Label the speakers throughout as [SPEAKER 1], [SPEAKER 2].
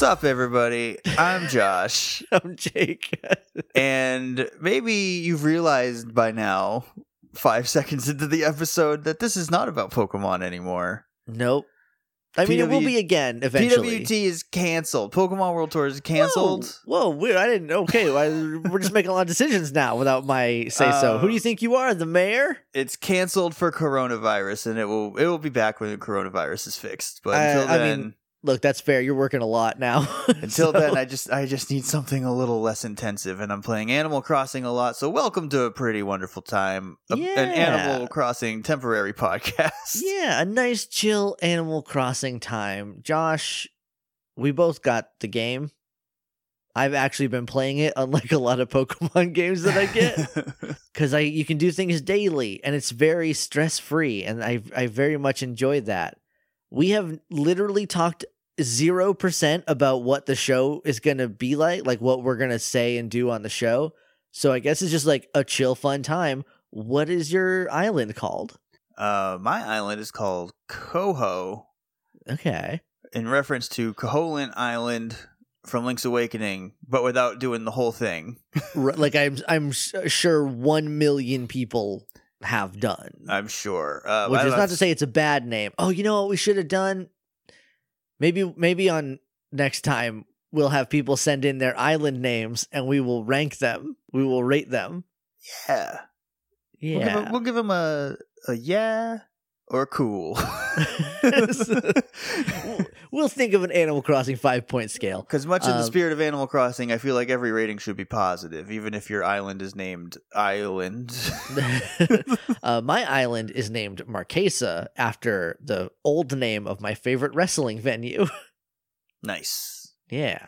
[SPEAKER 1] Sup, everybody. I'm Josh.
[SPEAKER 2] I'm Jake.
[SPEAKER 1] and maybe you've realized by now, five seconds into the episode, that this is not about Pokemon anymore.
[SPEAKER 2] nope. I mean, it will be again eventually.
[SPEAKER 1] PWT is canceled. Pokemon World Tour is canceled.
[SPEAKER 2] Whoa, whoa, weird. I didn't. Okay, well, we're just making a lot of decisions now without my say so.
[SPEAKER 1] Uh,
[SPEAKER 2] Who do you think you are, the mayor?
[SPEAKER 1] It's canceled for coronavirus, and it will it will be back when the coronavirus is fixed. But
[SPEAKER 2] I-
[SPEAKER 1] until
[SPEAKER 2] I
[SPEAKER 1] then,
[SPEAKER 2] mean, Look, that's fair. You're working a lot now.
[SPEAKER 1] Until
[SPEAKER 2] So-
[SPEAKER 1] then, I just I just need something a little less intensive, and I'm playing Animal Crossing a lot. So welcome to a pretty wonderful time, a- an Animal Crossing temporary podcast.
[SPEAKER 2] yeah, a nice chill Animal Crossing time. Josh, we both got the game. I've actually been playing it, unlike a lot of Pokemon games that I get. because I you can do things daily and it's very stress free and I I very much enjoyed that. We have literally talked zero percent about what the show is gonna be like, like what we're gonna say and do on the show. So I guess it's just like a chill, fun time. What is your island called?
[SPEAKER 1] uh, my island is called Coho,
[SPEAKER 2] Okay,
[SPEAKER 1] in reference to Koholint Island from Link's Awakening, but without doing the whole thing.
[SPEAKER 2] Like I'm I'm sure one million people have done.
[SPEAKER 1] I'm sure. Uh,
[SPEAKER 2] Which is
[SPEAKER 1] don't
[SPEAKER 2] to say it's a bad name. Oh, you know what we should have done? Maybe maybe on next time we'll have people send in their island names and we will rank them. We will rate them.
[SPEAKER 1] yeah. We'll give,
[SPEAKER 2] Yeah.
[SPEAKER 1] him, we'll give him a a yeah or cool.
[SPEAKER 2] we'll, think of an Animal Crossing five point scale.
[SPEAKER 1] Because much in the
[SPEAKER 2] Um,
[SPEAKER 1] spirit of Animal Crossing, I feel like every rating should be positive, even if your island is named Island.
[SPEAKER 2] uh, my island is named Marquesa after the old name of my favorite wrestling venue.
[SPEAKER 1] nice.
[SPEAKER 2] Yeah.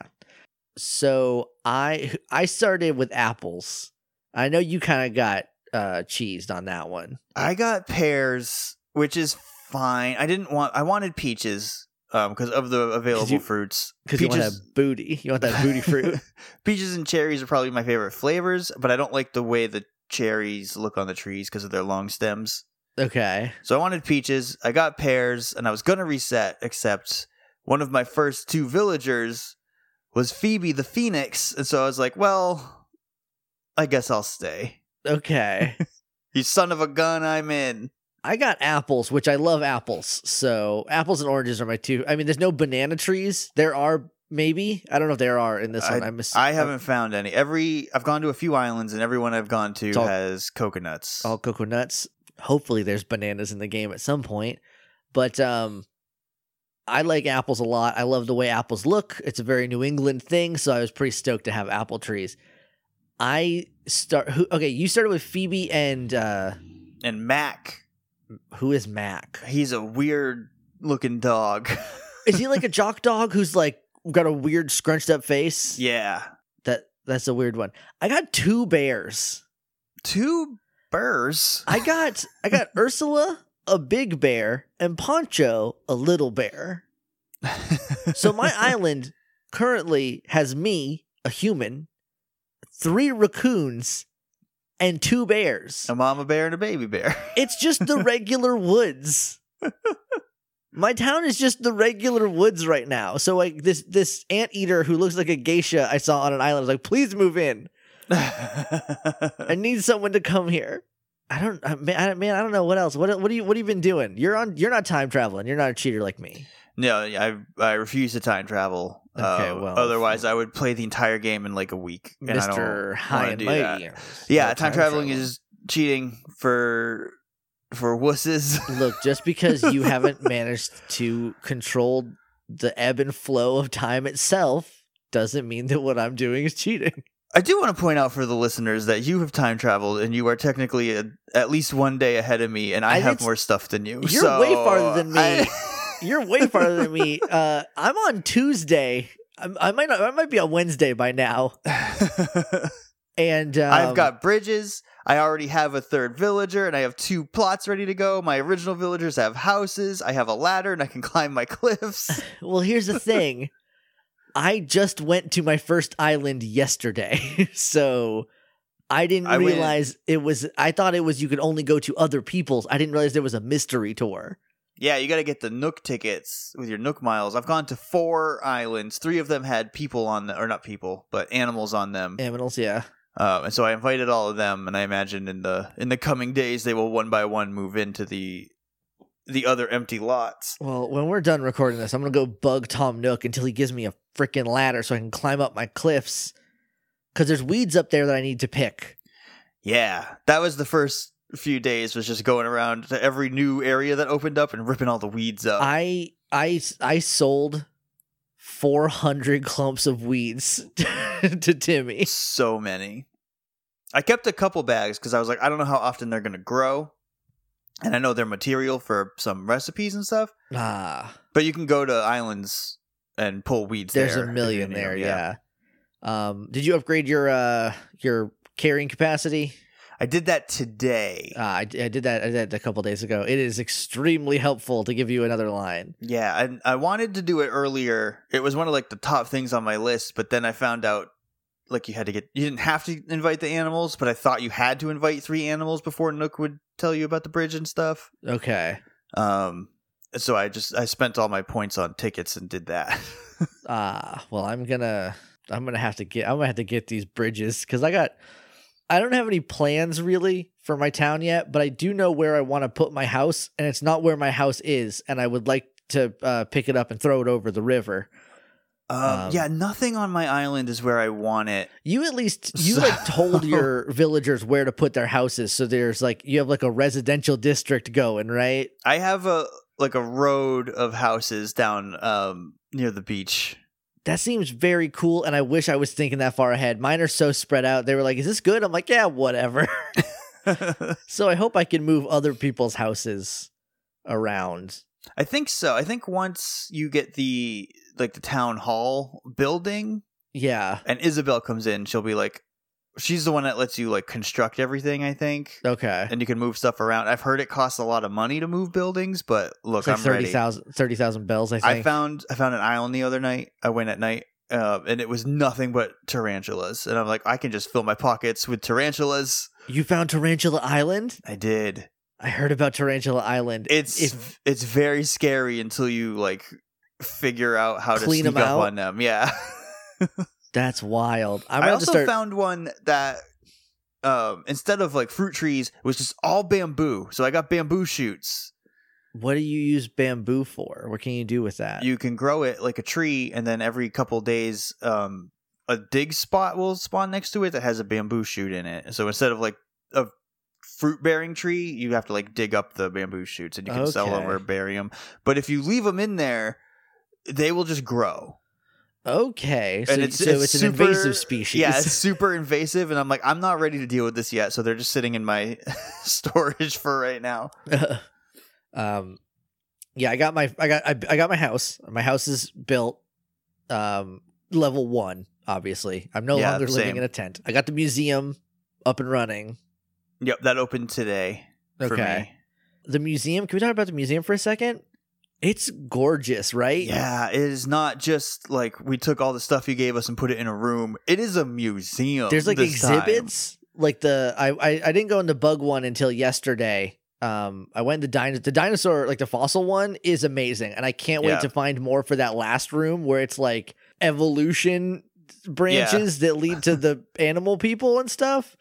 [SPEAKER 2] So I I started with apples. I know you kind of got uh cheesed on that one.
[SPEAKER 1] I got pears, which is fine. I didn't want. I wanted peaches um, because of the available
[SPEAKER 2] you-
[SPEAKER 1] fruits.
[SPEAKER 2] Because you want that booty. You want that booty fruit.
[SPEAKER 1] peaches and cherries are probably my favorite flavors, but I don't like the way the cherries look on the trees because of their long stems.
[SPEAKER 2] okay.
[SPEAKER 1] So I wanted peaches. I got pears, and I was gonna reset, except one of my first two villagers was Phoebe the Phoenix, and so I was like, well, I guess I'll stay.
[SPEAKER 2] Okay.
[SPEAKER 1] You son of a gun, I'm in.
[SPEAKER 2] I got apples, which I love apples. So apples and oranges are my two. I mean, there's no banana trees. There are maybe. I don't know if there are in this one. I miss.
[SPEAKER 1] I haven't found any. Every I've gone to a few islands, and everyone I've gone to
[SPEAKER 2] all-
[SPEAKER 1] has coconuts.
[SPEAKER 2] all coconuts. Hopefully, there's bananas in the game at some point. But um, I like apples a lot. I love the way apples look. It's a very New England thing, so I was pretty stoked to have apple trees. I start. Who, okay, you started with Phoebe and uh,
[SPEAKER 1] and Mac,
[SPEAKER 2] who is Mac?
[SPEAKER 1] he's a weird looking dog.
[SPEAKER 2] Is he like a jock dog who's like got a weird scrunched up face?
[SPEAKER 1] yeah,
[SPEAKER 2] That that's a weird one. I got two bears.
[SPEAKER 1] two bears?
[SPEAKER 2] I got I got Ursula, a big bear, and Poncho, a little bear. So my island currently has me, a human, three raccoons, and two bears.
[SPEAKER 1] a mama bear and a baby bear.
[SPEAKER 2] It's just the regular woods. My town is just the regular woods right now. So like this this anteater who looks like a geisha I saw on an island was like, please move in. I need someone to come here. I don't, I, man, I, man. I don't know what else. What, what do you, what have you been doing? You're on. You're not time traveling. You're not a cheater like me.
[SPEAKER 1] no, I I refuse to time travel.
[SPEAKER 2] Okay,
[SPEAKER 1] Uh,
[SPEAKER 2] well,
[SPEAKER 1] otherwise I would play the entire game in like a week. and I don't
[SPEAKER 2] Mister High and Mighty.
[SPEAKER 1] Yeah, time, traveling is cheating for for wusses.
[SPEAKER 2] Look, just because you haven't managed to control the ebb and flow of time itself doesn't mean that what I'm doing is cheating.
[SPEAKER 1] I do want to point out for the listeners that you have time traveled and you are technically a, at least one day ahead of me, and I,
[SPEAKER 2] I
[SPEAKER 1] have more stuff than you.
[SPEAKER 2] You're
[SPEAKER 1] so
[SPEAKER 2] way farther than me.
[SPEAKER 1] I-
[SPEAKER 2] You're way farther than me. Uh, I'm on Tuesday. I'm, I might not. I might be on Wednesday by now. And um,
[SPEAKER 1] I've got bridges. I already have a third villager, and I have two plots ready to go. My original villagers have houses. I have a ladder, and I can climb my cliffs.
[SPEAKER 2] Well, here's the thing. I just went to my first island yesterday. so I didn't
[SPEAKER 1] I went-
[SPEAKER 2] realize it was I thought it was you could only go to other people's. I didn't realize there was a mystery tour.
[SPEAKER 1] Yeah, you got to get the Nook tickets with your Nook miles. I've gone to four islands. Three of them had people on the, or not people, but animals on them.
[SPEAKER 2] Animals, yeah.
[SPEAKER 1] Um, and so I invited all of them, and I imagine in the in the coming days they will one by one move into the the other empty lots.
[SPEAKER 2] Well, when we're done recording this, I'm gonna go bug Tom Nook until he gives me a freaking ladder so I can climb up my cliffs. Cause there's weeds up there that I need to pick.
[SPEAKER 1] Yeah, that was the first few days was just going around to every new area that opened up and ripping all the weeds up.
[SPEAKER 2] I I I sold 400 clumps of weeds to Timmy.
[SPEAKER 1] so many. I kept a couple bags because I was like, I don't know how often they're gonna grow, and I know they're material for some recipes and stuff.
[SPEAKER 2] Ah,
[SPEAKER 1] But you can go to islands and pull weeds.
[SPEAKER 2] there's
[SPEAKER 1] there
[SPEAKER 2] a million
[SPEAKER 1] you
[SPEAKER 2] there.
[SPEAKER 1] them,
[SPEAKER 2] Yeah. Um, did you upgrade your uh your carrying capacity?
[SPEAKER 1] I did that today.
[SPEAKER 2] Uh, I, I did that. I did that a couple days ago. It is extremely helpful to give you another line.
[SPEAKER 1] Yeah, and I wanted to do it earlier. It was one of like the top things on my list, but then I found out like you had to get you didn't have to invite the animals, but I thought you had to invite three animals before Nook would tell you about the bridge and stuff.
[SPEAKER 2] Okay.
[SPEAKER 1] Um so I just I spent all my points on tickets and did that.
[SPEAKER 2] Ah, well, I'm gonna I'm gonna have to get I'm gonna have to get these bridges because I got I don't have any plans really for my town yet, but I do know where I want to put my house, and it's not where my house is, and I would like to uh, pick it up and throw it over the river.
[SPEAKER 1] um,
[SPEAKER 2] Um,
[SPEAKER 1] yeah, nothing on my island is where I want it.
[SPEAKER 2] You at least you
[SPEAKER 1] So-
[SPEAKER 2] like told your villagers where to put their houses, so there's like you have like a residential district going, right?
[SPEAKER 1] I have a like a road of houses down um near the beach.
[SPEAKER 2] That seems very cool, and I wish I was thinking that far ahead. Mine are so spread out. They were like, "Is this good?" I'm like, "Yeah, whatever." So I hope I can move other people's houses around.
[SPEAKER 1] I think so. I think once you get the like the town hall building
[SPEAKER 2] Yeah.
[SPEAKER 1] and Isabelle comes in, she'll be like she's the one that lets you like construct everything, I think.
[SPEAKER 2] Okay.
[SPEAKER 1] And you can move stuff around. I've heard it costs a lot of money to move buildings, but look,
[SPEAKER 2] It's like
[SPEAKER 1] I'm
[SPEAKER 2] 30,000
[SPEAKER 1] ready.
[SPEAKER 2] 30,000 bells, I think.
[SPEAKER 1] I found I found an island the other night. I went at night. Uh, and it was nothing but tarantulas, and I'm like, I can just fill my pockets with tarantulas.
[SPEAKER 2] you found Tarantula Island?
[SPEAKER 1] I did.
[SPEAKER 2] I heard about Tarantula Island.
[SPEAKER 1] It's
[SPEAKER 2] If-
[SPEAKER 1] it's very scary until you like figure out how to sneak up
[SPEAKER 2] out?
[SPEAKER 1] on them. Yeah.
[SPEAKER 2] that's wild. I'm
[SPEAKER 1] I also
[SPEAKER 2] start
[SPEAKER 1] found one that um, instead of like fruit trees, it was just all bamboo. So I got bamboo shoots.
[SPEAKER 2] What do you use bamboo for? What can you do with that?
[SPEAKER 1] You can grow it like a tree, and then every couple days, um, a dig spot will spawn next to it that has a bamboo shoot in it. So instead of like a fruit bearing tree, you have to like dig up the bamboo shoots, and you can sell them or bury them. But if you leave them in there, they will just grow.
[SPEAKER 2] Okay. So,
[SPEAKER 1] and it's,
[SPEAKER 2] so it's, an
[SPEAKER 1] super-
[SPEAKER 2] invasive species.
[SPEAKER 1] Yeah, it's super invasive, and I'm like, I'm not ready to deal with this yet. So they're just sitting in my storage for right now.
[SPEAKER 2] um yeah i got my i got I, I got my house my house is built um level one obviously i'm no
[SPEAKER 1] Yeah,
[SPEAKER 2] longer living in a tent i got the museum up and running
[SPEAKER 1] Yep, that opened today. For
[SPEAKER 2] Okay.
[SPEAKER 1] Me.
[SPEAKER 2] the museum can we talk about the museum for a second it's gorgeous right
[SPEAKER 1] Yeah, it is not just like we took all the stuff you gave us and put it in a room. It is a museum.
[SPEAKER 2] there's like
[SPEAKER 1] this time.
[SPEAKER 2] exhibits like the I, I i didn't go in the bug one until yesterday um i went in the dinosaur the dinosaur like the fossil one is amazing and i can't wait
[SPEAKER 1] Yeah.
[SPEAKER 2] to find more for that last room where it's like evolution branches that lead to the animal people and stuff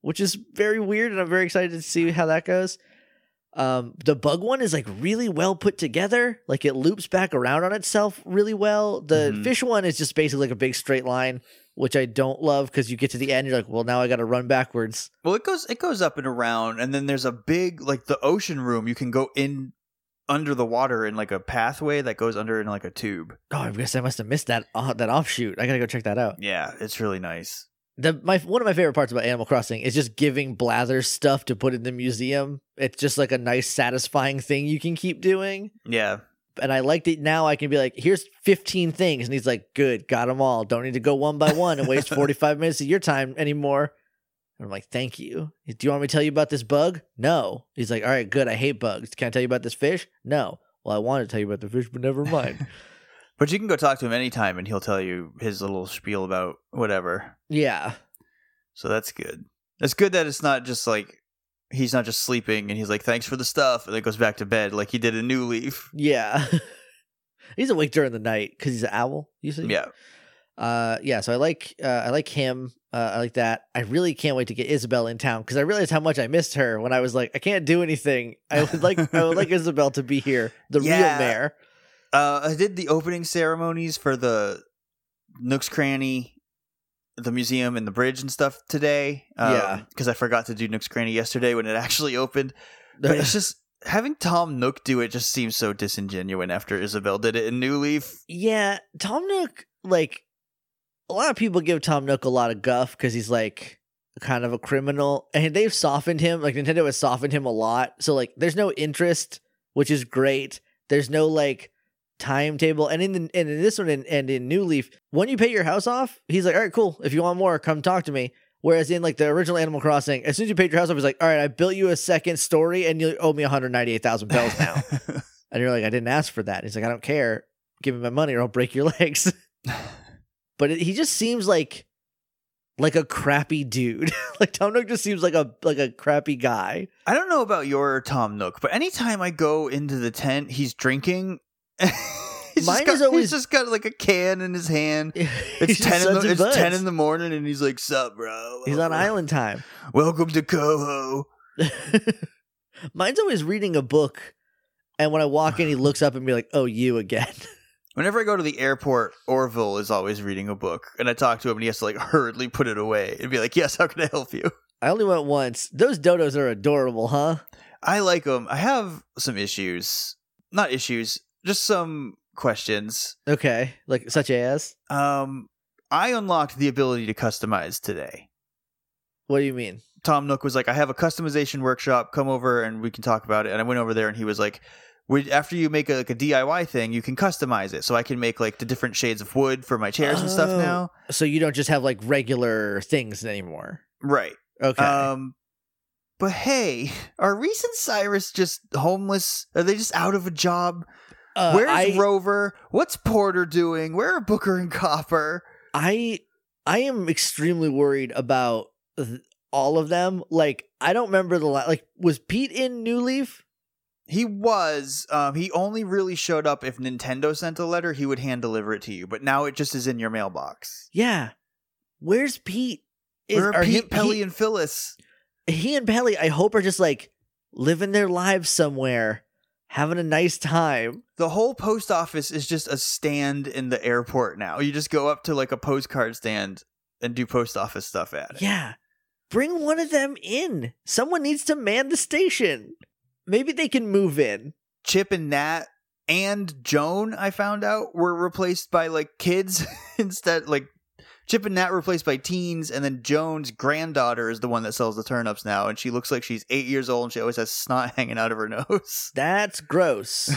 [SPEAKER 2] which is very weird and i'm very excited to see how that goes um the bug one is like really well put together like it loops back around on itself really well the
[SPEAKER 1] Mhm.
[SPEAKER 2] fish one is just basically like a big straight line which I don't love because you get to the end, you're like, well, now I got to run backwards.
[SPEAKER 1] Well, it goes it goes up and around, and then there's a big like the ocean room. You can go in under the water in like a pathway that goes under in like a tube.
[SPEAKER 2] Oh, I guess I must have missed that uh, that offshoot. I gotta go check that out.
[SPEAKER 1] Yeah, it's really nice.
[SPEAKER 2] The my one of my favorite parts about Animal Crossing is just giving Blathers stuff to put in the museum. It's just like a nice, satisfying thing you can keep doing.
[SPEAKER 1] Yeah,
[SPEAKER 2] And I liked it now. I can be like, here's 15 things, and he's like, good, got them all. Don't need to go one by one and waste 45 minutes of your time anymore. And I'm like, thank you. Do you want me to tell you about this bug? No. He's like, all right, good. I hate bugs. Can I tell you about this fish? No. Well, I wanted to tell you about the fish, but never mind.
[SPEAKER 1] but you can go talk to him anytime, and he'll tell you his little spiel about whatever.
[SPEAKER 2] yeah.
[SPEAKER 1] So that's good. It's good that it's not just like he's not just sleeping and he's like, thanks for the stuff, and then goes back to bed like he did in New Leaf.
[SPEAKER 2] Yeah. he's awake during the night because he's an owl, you see?
[SPEAKER 1] Yeah.
[SPEAKER 2] Uh, yeah. So I like uh, I like him. Uh, I like that. I really can't wait to get Isabelle in town because I realized how much I missed her when I was like, I can't do anything. I would like I would like Isabelle to be here, the
[SPEAKER 1] Yeah.
[SPEAKER 2] real mayor.
[SPEAKER 1] Uh, I did the opening ceremonies for the Nook's Cranny, the museum, and the bridge and stuff today. Um,
[SPEAKER 2] Yeah.
[SPEAKER 1] because I forgot to do Nook's Cranny yesterday when it actually opened. But it's just having Tom Nook do it just seems so disingenuous after Isabelle did it in New Leaf.
[SPEAKER 2] yeah, Tom Nook. Like a lot of people give Tom Nook a lot of guff because he's like kind of a criminal, and they've softened him. Like Nintendo has softened him a lot. So like, there's no interest, which is great. There's no like timetable, and in the, and in this one and, and in New Leaf, when you pay your house off, he's like, all right, cool. If you want more, come talk to me. Whereas in like the original Animal Crossing, as soon as you paid your house off, he's like, all right, I built you a second story, and you owe me 198,000 bells now. And you're like, I didn't ask for that. He's like, I don't care. Give me my money or I'll break your legs. but it, he just seems like like a crappy dude. like Tom Nook just seems like a like a crappy guy.
[SPEAKER 1] I don't know about your Tom Nook, but anytime I go into the tent, he's drinking.
[SPEAKER 2] Mine
[SPEAKER 1] just got,
[SPEAKER 2] is always-
[SPEAKER 1] he's just got like a can in his hand. It's ten. In the, it's ten in the morning, and he's like, "Sup, bro?
[SPEAKER 2] He's on island time.
[SPEAKER 1] Welcome to Coho."
[SPEAKER 2] Mine's always reading a book, and when I walk in, he looks up and be like, "Oh, you again."
[SPEAKER 1] Whenever I go to the airport, Orville is always reading a book, and I talk to him, and he has to like hurriedly put it away and be like, "Yes, how can I help you?"
[SPEAKER 2] I only went once. Those dodos are adorable, huh?
[SPEAKER 1] I like them. I have some issues, not issues, just some questions.
[SPEAKER 2] Okay, like such as.
[SPEAKER 1] Um, I unlocked the ability to customize today.
[SPEAKER 2] What do you mean?
[SPEAKER 1] Tom Nook was like, I have a customization workshop. Come over and we can talk about it. And I went over there and he was like, "We- after you make a, like a DIY thing, you can customize it. So I can make like the different shades of wood for my chairs and stuff
[SPEAKER 2] Oh.
[SPEAKER 1] now.
[SPEAKER 2] So you don't just have like regular things anymore.
[SPEAKER 1] Right.
[SPEAKER 2] Okay.
[SPEAKER 1] Um, but hey, are Reese and Cyrus just homeless? Are they just out of a job?
[SPEAKER 2] Uh,
[SPEAKER 1] Where's
[SPEAKER 2] I,
[SPEAKER 1] Rover? What's Porter doing? Where are Booker and Copper?
[SPEAKER 2] I I am extremely worried about th- all of them. Like I don't remember the la- like was Pete in New Leaf?
[SPEAKER 1] He was. Um, he only really showed up if Nintendo sent a letter. He would hand deliver it to you. But now it just is in your mailbox.
[SPEAKER 2] Yeah. Where's Pete? Is,
[SPEAKER 1] Where are
[SPEAKER 2] are
[SPEAKER 1] Pete,
[SPEAKER 2] he,
[SPEAKER 1] Pelly,
[SPEAKER 2] he,
[SPEAKER 1] and Phyllis?
[SPEAKER 2] he and Pelly? I hope are just like living their lives somewhere, having a nice time.
[SPEAKER 1] The whole post office is just a stand in the airport now. You just go up to like a postcard stand and do post office stuff at it.
[SPEAKER 2] Yeah. Bring one of them in. Someone needs to man the station. Maybe they can move in.
[SPEAKER 1] Chip and Nat and Joan, I found out, were replaced by like kids instead. Like Chip and Nat replaced by teens, and then Joan's granddaughter is the one that sells the turnips now, and she looks like she's eight years old, and she always has snot hanging out of her nose.
[SPEAKER 2] That's gross.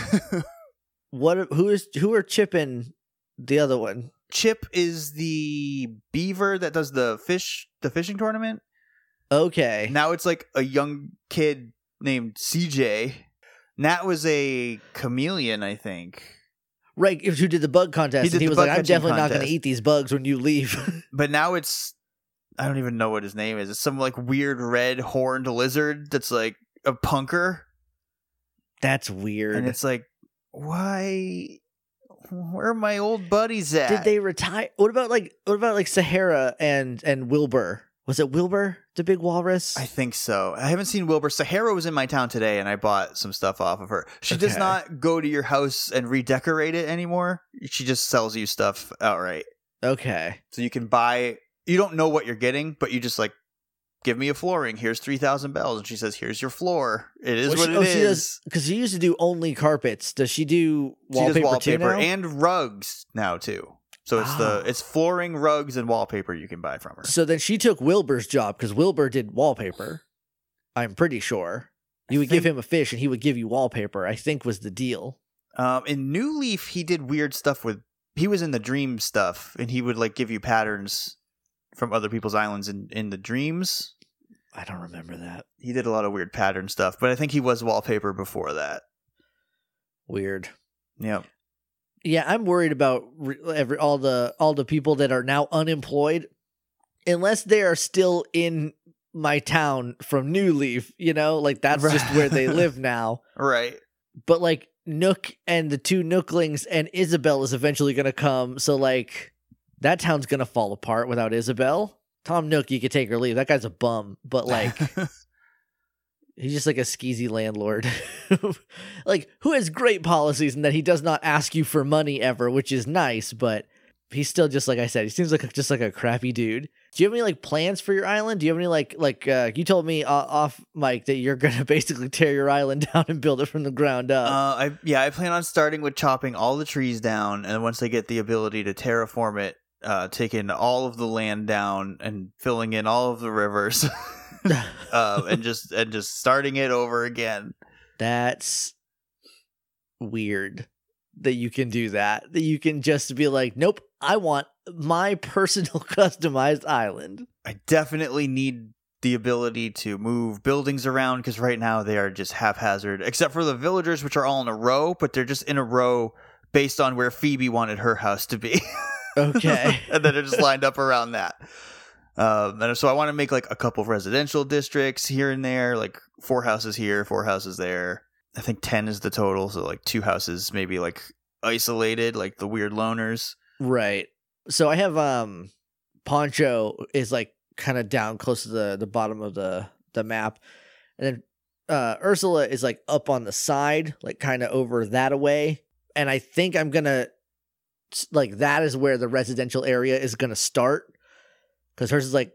[SPEAKER 2] what who is who are Chip and the other one?
[SPEAKER 1] Chip is the beaver that does the fish, the fishing tournament.
[SPEAKER 2] Okay.
[SPEAKER 1] Now it's like a young kid named CJ. Nat was a chameleon, I think.
[SPEAKER 2] Right, who did the bug contest?
[SPEAKER 1] He
[SPEAKER 2] and he was like, "I'm definitely not going to eat these bugs when you leave."
[SPEAKER 1] But now it's I don't even know what his name is. It's some like weird red horned lizard that's like a punker.
[SPEAKER 2] That's weird.
[SPEAKER 1] And it's like, why where are my old buddies at?
[SPEAKER 2] did they retire? What about like what about like Sahara and and Wilbur? Was it Wilbur, the big walrus?
[SPEAKER 1] I think so. I haven't seen Wilbur. Sahara was in my town today and I bought some stuff off of her. She does not go to your house and redecorate it anymore. She just sells you stuff outright.
[SPEAKER 2] okay.
[SPEAKER 1] So you can buy you don't know what you're getting, but you just like give me a flooring. Here's 3000 bells and she says here's your floor. It is
[SPEAKER 2] Well,
[SPEAKER 1] what
[SPEAKER 2] she,
[SPEAKER 1] it
[SPEAKER 2] oh,
[SPEAKER 1] is.
[SPEAKER 2] because she used to do only carpets. Does she do
[SPEAKER 1] She
[SPEAKER 2] wallpaper,
[SPEAKER 1] does wallpaper and rugs now too. So it's the
[SPEAKER 2] Ah.
[SPEAKER 1] it's flooring, rugs, and wallpaper you can buy from her.
[SPEAKER 2] So then she took Wilbur's job because Wilbur did wallpaper. I'm pretty sure. You would give him a fish and he would give you wallpaper. I think was the deal.
[SPEAKER 1] Um, in New Leaf, he did weird stuff with. He was in the dream stuff, and he would like give you patterns from other people's islands in in the dreams.
[SPEAKER 2] I don't remember that.
[SPEAKER 1] He did a lot of weird pattern stuff, but I think he was wallpaper before that.
[SPEAKER 2] Weird.
[SPEAKER 1] Yeah,
[SPEAKER 2] Yeah, I'm worried about re- every all the all the people that are now unemployed, unless they are still in my town from New Leaf, you know? Like that's just where they live now.
[SPEAKER 1] Right.
[SPEAKER 2] But like Nook and the two Nooklings and Isabelle is eventually going to come. So like that town's going to fall apart without Isabelle. Tom Nook, you could take or leave. That guy's a bum, but like he's just like a skeezy landlord. like who has great policies and that he does not ask you for money ever, which is nice, but he's still just like I said, he seems like a, just like a crappy dude. Do you have any like plans for your island? Do you have any like like uh you told me uh, off mic that you're to basically tear your island down and build it from the ground up.
[SPEAKER 1] Uh, I yeah, I plan on starting with chopping all the trees down, and once I get the ability to terraform it, uh, taking all of the land down and filling in all of the rivers, uh, and just and just starting it over again.
[SPEAKER 2] That's weird that you can do that. That you can just be like, nope, I want my personal customized island.
[SPEAKER 1] I definitely need the ability to move buildings around because right now they are just haphazard, except for the villagers, which are all in a row, but they're just in a row based on where Phoebe wanted her house to be.
[SPEAKER 2] Okay.
[SPEAKER 1] and then they're just lined up around that. Um, and so I want to make like a couple of residential districts here and there, like four houses here, four houses there. I think 10 is the total. So like two houses, maybe like isolated, like the weird loners.
[SPEAKER 2] right. So I have um Poncho is like kind of down close to the the bottom of the the map. And then uh Ursula is like up on the side, like kind of over that away. And I think I'm going to like that is where the residential area is going to start cuz hers is like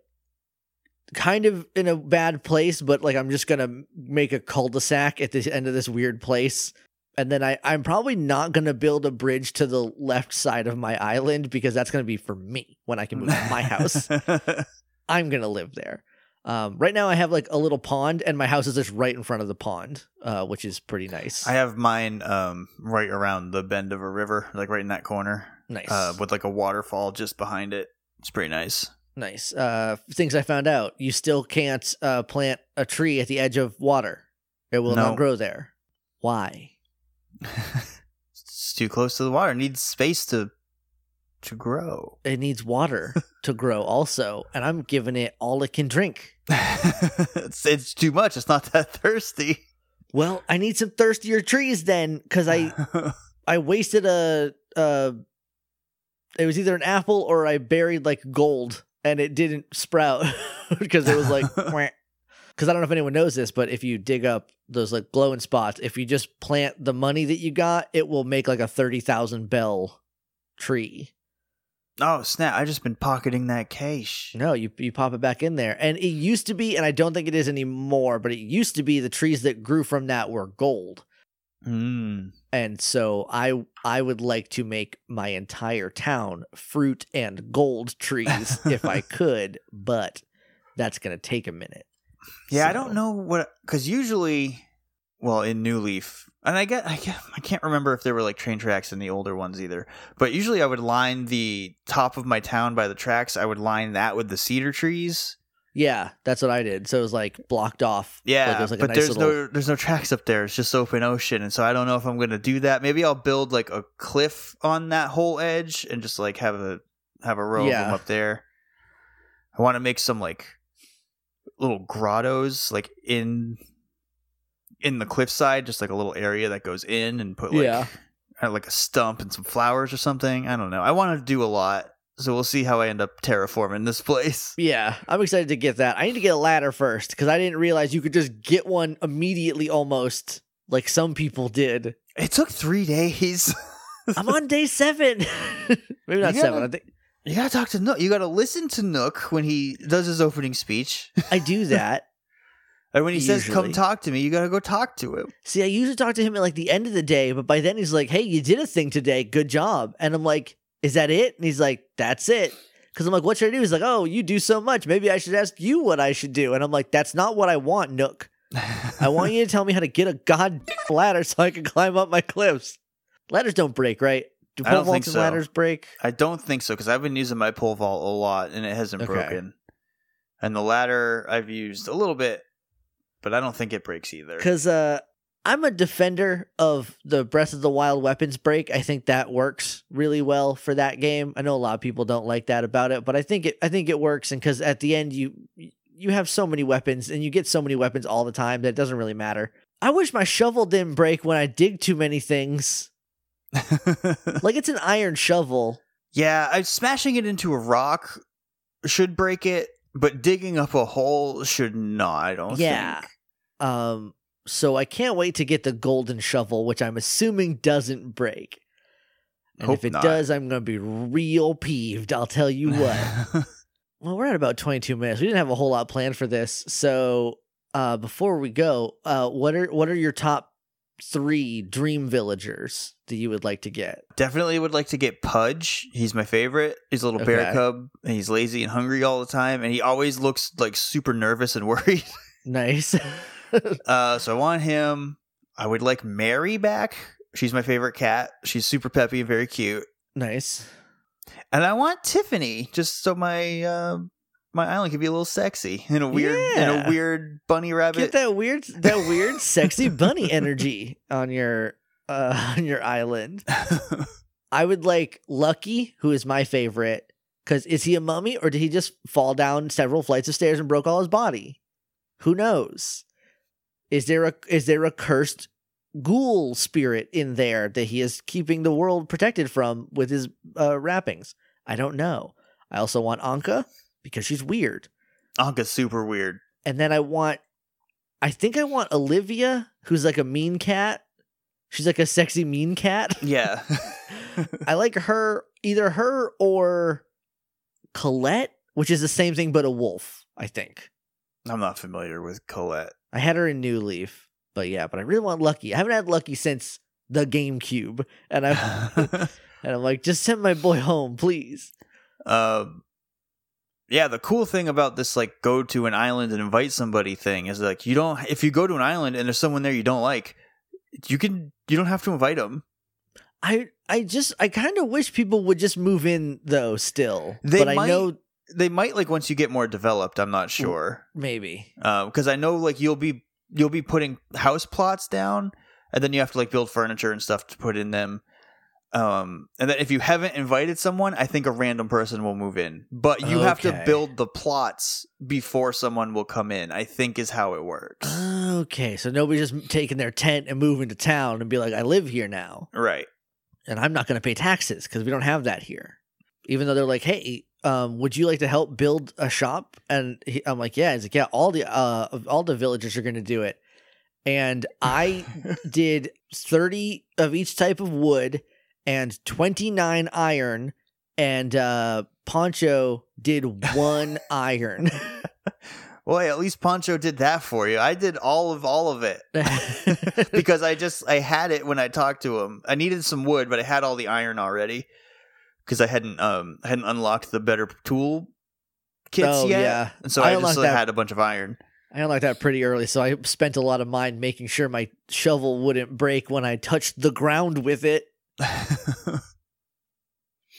[SPEAKER 2] kind of in a bad place, but like I'm just going to make a cul-de-sac at the end of this weird place. And then I, I'm probably not going to build a bridge to the left side of my island because that's going to be for me when I can move to my house. I'm going to live there. Um, right now, I have like a little pond, and my house is just right in front of the pond, uh, which is pretty nice.
[SPEAKER 1] I have mine um, right around the bend of a river, like right in that corner,
[SPEAKER 2] nice.
[SPEAKER 1] uh, with like a waterfall just behind it. It's pretty nice.
[SPEAKER 2] Nice. Uh, things I found out you still can't uh, plant a tree at the edge of water, it will
[SPEAKER 1] No.
[SPEAKER 2] not grow there. Why?
[SPEAKER 1] it's too close to the water. It needs space to to grow.
[SPEAKER 2] It needs water to grow, also, and I'm giving it all it can drink.
[SPEAKER 1] it's it's too much. It's not that thirsty.
[SPEAKER 2] Well, I need some thirstier trees then, because I I wasted a uh it was either an apple or I buried like gold and it didn't sprout because it was like because I don't know if anyone knows this, but if you dig up those like glowing spots, if you just plant the money that you got, it will make like a thirty thousand bell tree.
[SPEAKER 1] oh snap! I just been pocketing that cash.
[SPEAKER 2] No, you you pop it back in there, and it used to be, and I don't think it is anymore, but it used to be the trees that grew from that were gold.
[SPEAKER 1] Mm.
[SPEAKER 2] and so I I would like to make my entire town fruit and gold trees if I could, but that's gonna take a minute.
[SPEAKER 1] Yeah, I don't know what because usually, well, in New Leaf, and I get I get I can't remember if there were like train tracks in the older ones either. But usually, I would line the top of my town by the tracks. I would line that with the cedar trees.
[SPEAKER 2] Yeah, that's what I did. So it was like blocked off.
[SPEAKER 1] Yeah,
[SPEAKER 2] like, was like
[SPEAKER 1] but
[SPEAKER 2] nice
[SPEAKER 1] there's
[SPEAKER 2] little-
[SPEAKER 1] no there's no tracks up there. It's just open ocean, and so I don't know if I'm gonna do that. Maybe I'll build like a cliff on that whole edge and just like have a have a row of them up there. I want to make some like little grottos like in in the cliffside, just like a little area that goes in and put like
[SPEAKER 2] Yeah.
[SPEAKER 1] uh, like a stump and some flowers or something. I don't know. I want to do a lot, so we'll see how I end up terraforming this place.
[SPEAKER 2] Yeah, I'm excited to get that. I need to get a ladder first because I didn't realize you could just get one immediately, almost like some people did.
[SPEAKER 1] It took three days.
[SPEAKER 2] I'm on day seven, maybe not
[SPEAKER 1] You
[SPEAKER 2] seven.
[SPEAKER 1] gotta-
[SPEAKER 2] I think
[SPEAKER 1] You gotta talk to Nook. You gotta listen to Nook when he does his opening speech.
[SPEAKER 2] I do that.
[SPEAKER 1] and when he says, "Come talk to me," you gotta go talk to him.
[SPEAKER 2] See, I usually talk to him at like the end of the day, but by then he's like, "Hey, you did a thing today. Good job." And I'm like, "Is that it?" And he's like, "That's it." Because I'm like, "What should I do?" He's like, "Oh, you do so much. Maybe I should ask you what I should do." And I'm like, "That's not what I want, Nook. I want you to tell me how to get a god ladder so I can climb up my cliffs. Ladders don't break, right? Do
[SPEAKER 1] I don't think
[SPEAKER 2] vaults and
[SPEAKER 1] so.
[SPEAKER 2] ladders break?
[SPEAKER 1] I don't think so because I've been using my pole vault a lot and it hasn't
[SPEAKER 2] Okay.
[SPEAKER 1] broken. And the ladder I've used a little bit, but I don't think it breaks either.
[SPEAKER 2] Because uh, I'm a defender of the Breath of the Wild weapons break. I think that works really well for that game. I know a lot of people don't like that about it, but I think it I think it works. And because at the end you you have so many weapons and you get so many weapons all the time that it doesn't really matter. I wish my shovel didn't break when I dig too many things. Like it's an iron shovel.
[SPEAKER 1] yeah, I, smashing it into a rock should break it, but digging up a hole should not. I don't
[SPEAKER 2] Yeah.
[SPEAKER 1] think.
[SPEAKER 2] Um so I can't wait to get the golden shovel, which I'm assuming doesn't break. And
[SPEAKER 1] Hope
[SPEAKER 2] if it
[SPEAKER 1] not.
[SPEAKER 2] does, I'm going to be real peeved. I'll tell you what. well, we're at about 22 minutes. We didn't have a whole lot planned for this. So, uh, before we go, uh, what are what are your top three dream villagers that you would like to get?
[SPEAKER 1] Definitely would like to get Pudge. He's my favorite. He's a little bear cub, and he's lazy and hungry all the time, and he always looks like super nervous and worried.
[SPEAKER 2] Nice.
[SPEAKER 1] Uh, so I want him. I would like Merry back. She's my favorite cat. She's super peppy and very cute.
[SPEAKER 2] nice.
[SPEAKER 1] And I want Tiffany, just so my uh, my island can be a little sexy in a weird in a weird bunny rabbit.
[SPEAKER 2] Get that weird that weird sexy bunny energy on your uh on your island. I would like Lucky, who is my favorite, because is he a mummy or did he just fall down several flights of stairs and broke all his body? Who knows? Is there a is there a cursed ghoul spirit in there that he is keeping the world protected from with his uh, wrappings? I don't know. I also want Ankha because she's weird,
[SPEAKER 1] Ankha's super weird.
[SPEAKER 2] and then I want, I think I want Olivia, who's like a mean cat. She's like a sexy mean cat.
[SPEAKER 1] Yeah.
[SPEAKER 2] I like her, either her or Colette, which is the same thing but a wolf, I think.
[SPEAKER 1] I'm not familiar with Colette.
[SPEAKER 2] I had her in New Leaf, but yeah, but I really want Lucky. I haven't had Lucky since the GameCube, and I and I'm like, just send my boy home, please.
[SPEAKER 1] um yeah the cool thing about this like go to an island and invite somebody thing is like you don't if you go to an island and there's someone there you don't like you can you don't have to invite them
[SPEAKER 2] I I just I kind of wish people would just move in though. Still,
[SPEAKER 1] They
[SPEAKER 2] but I know
[SPEAKER 1] they might like once you get more developed i'm not sure
[SPEAKER 2] maybe.
[SPEAKER 1] because i know like you'll be you'll be putting house plots down and then you have to like build furniture and stuff to put in them um and then if you haven't invited someone i think a random person will move in but you have to build the plots before someone will come in i think is how it works
[SPEAKER 2] Okay, so nobody's just taking their tent and moving to town and be like, I live here now.
[SPEAKER 1] right
[SPEAKER 2] and I'm not going to pay taxes because we don't have that here. Even though they're like, "Hey, um, would you like to help build a shop?" And he, I'm like, "Yeah." He's like, "Yeah, all the uh, all the villagers are going to do it." And I did 30 of each type of wood and 29 iron, and uh, Poncho did one iron.
[SPEAKER 1] Well, at least Poncho did that for you. I did all of all of it because I just I had it when I talked to him. I needed some wood, but I had all the iron already because I hadn't um I hadn't unlocked the better tool kits
[SPEAKER 2] oh
[SPEAKER 1] yet.
[SPEAKER 2] yeah,
[SPEAKER 1] And so
[SPEAKER 2] I
[SPEAKER 1] I, just uh, had a bunch of iron.
[SPEAKER 2] I unlocked that pretty early, so I spent a lot of mine making sure my shovel wouldn't break when I touched the ground with it.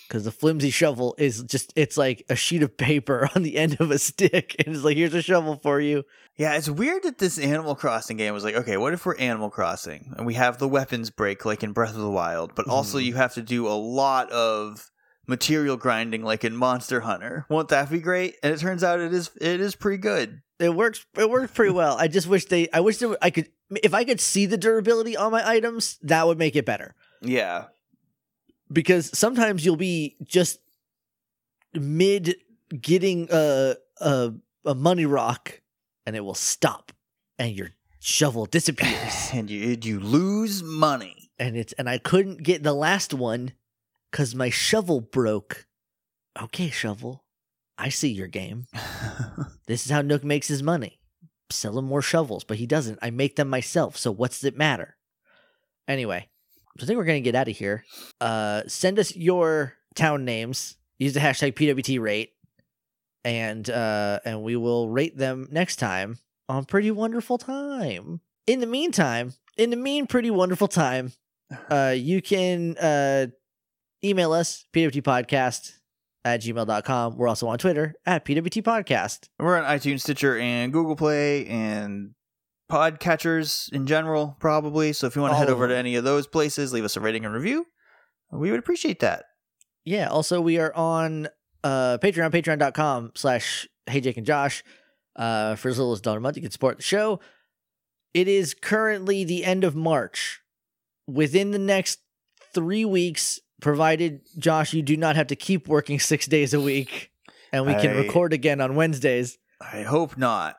[SPEAKER 2] Because the flimsy shovel is just, it's like a sheet of paper on the end of a stick. And it's like, here's a shovel for you.
[SPEAKER 1] yeah, it's weird that this Animal Crossing game was like, okay, what if we're Animal Crossing and we have the weapons break like in Breath of the Wild, but also
[SPEAKER 2] Mhm.
[SPEAKER 1] you have to do a lot of material grinding like in Monster Hunter. Won't that be great? And it turns out it is it is pretty good.
[SPEAKER 2] It works, it works pretty well. I just wish they, I wish there, I could, if I could see the durability on my items, that would make it better.
[SPEAKER 1] Yeah.
[SPEAKER 2] because sometimes you'll be just mid getting a a, a money rock and it will stop and your shovel disappears
[SPEAKER 1] and you you lose money.
[SPEAKER 2] and it's and I couldn't get the last one cuz my shovel broke. Okay, shovel. I see your game. This is how Nook makes his money. Sell him more shovels, but he doesn't. I make them myself. So what's it matter? Anyway, so I think we're gonna get out of here. Uh, send us your town names. Use the hashtag PWT rate, and uh, and we will rate them next time on Pretty Wonderful Time. In the meantime, in the mean Pretty Wonderful Time, uh, you can uh, email us pwtpodcast at gmail.com. We're also on Twitter at PWT Podcast.
[SPEAKER 1] We're on iTunes, Stitcher, and Google Play, and podcatchers in general, probably. So if you want to head over to any of those places, leave us a rating and review. We would appreciate that.
[SPEAKER 2] Yeah. Also, we are on uh, Patreon, patreon.com slash Hey Jake and Josh. Uh, for as little as dollar a month, you can support the show. It is currently the end of March. Within the next three weeks, provided Josh, you do not have to keep working six days a week, and we can record again on Wednesdays
[SPEAKER 1] I hope not.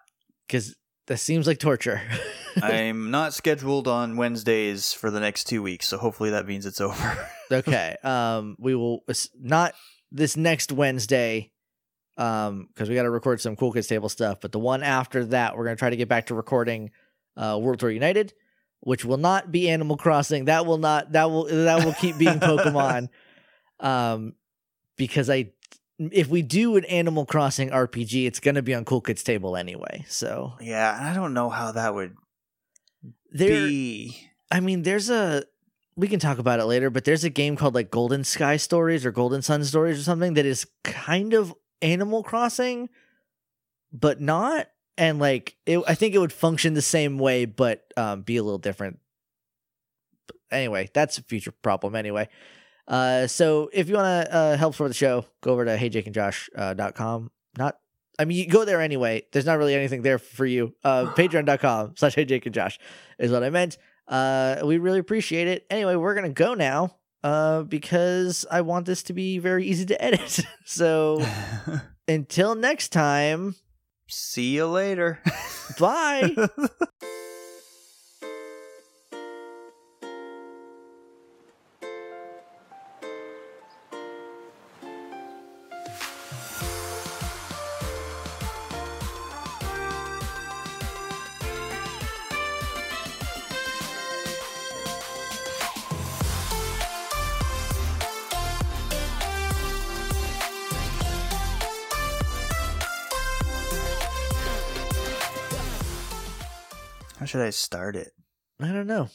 [SPEAKER 2] because that seems like torture.
[SPEAKER 1] I'm not scheduled on Wednesdays for the next two weeks, so hopefully that means it's over.
[SPEAKER 2] okay. Um, we will not this next Wednesday, um, because we got to record some Cool Kids Table stuff. But the one after that, we're gonna try to get back to recording, uh, World Tour United, which will not be Animal Crossing. That will not. That will. That will keep being Pokemon. um, because I, if we do an Animal Crossing RPG, it's gonna be on Cool Kids Table anyway. So
[SPEAKER 1] yeah, I don't know how that would
[SPEAKER 2] there.
[SPEAKER 1] be.
[SPEAKER 2] I mean, there's a we can talk about it later, but there's a game called like Golden Sky Stories or Golden Sun Stories or something that is kind of Animal Crossing, but not. And like, it, I think it would function the same way, but um, be a little different. But anyway, that's a future problem. Anyway, uh, so if you want to uh, help support the show, go over to heyjakeandjosh.com. Uh, dot com. not, I mean, you go there anyway. There's not really anything there for you. Uh, Patreon.com slash heyjakeandjosh is what I meant. Uh, we really appreciate it. Anyway, we're gonna go now. Uh, because I want this to be very easy to edit. so until next time,
[SPEAKER 1] See you later.
[SPEAKER 2] bye.
[SPEAKER 1] should I start it?
[SPEAKER 2] I don't know.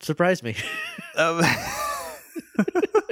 [SPEAKER 2] Surprise me.
[SPEAKER 1] Um,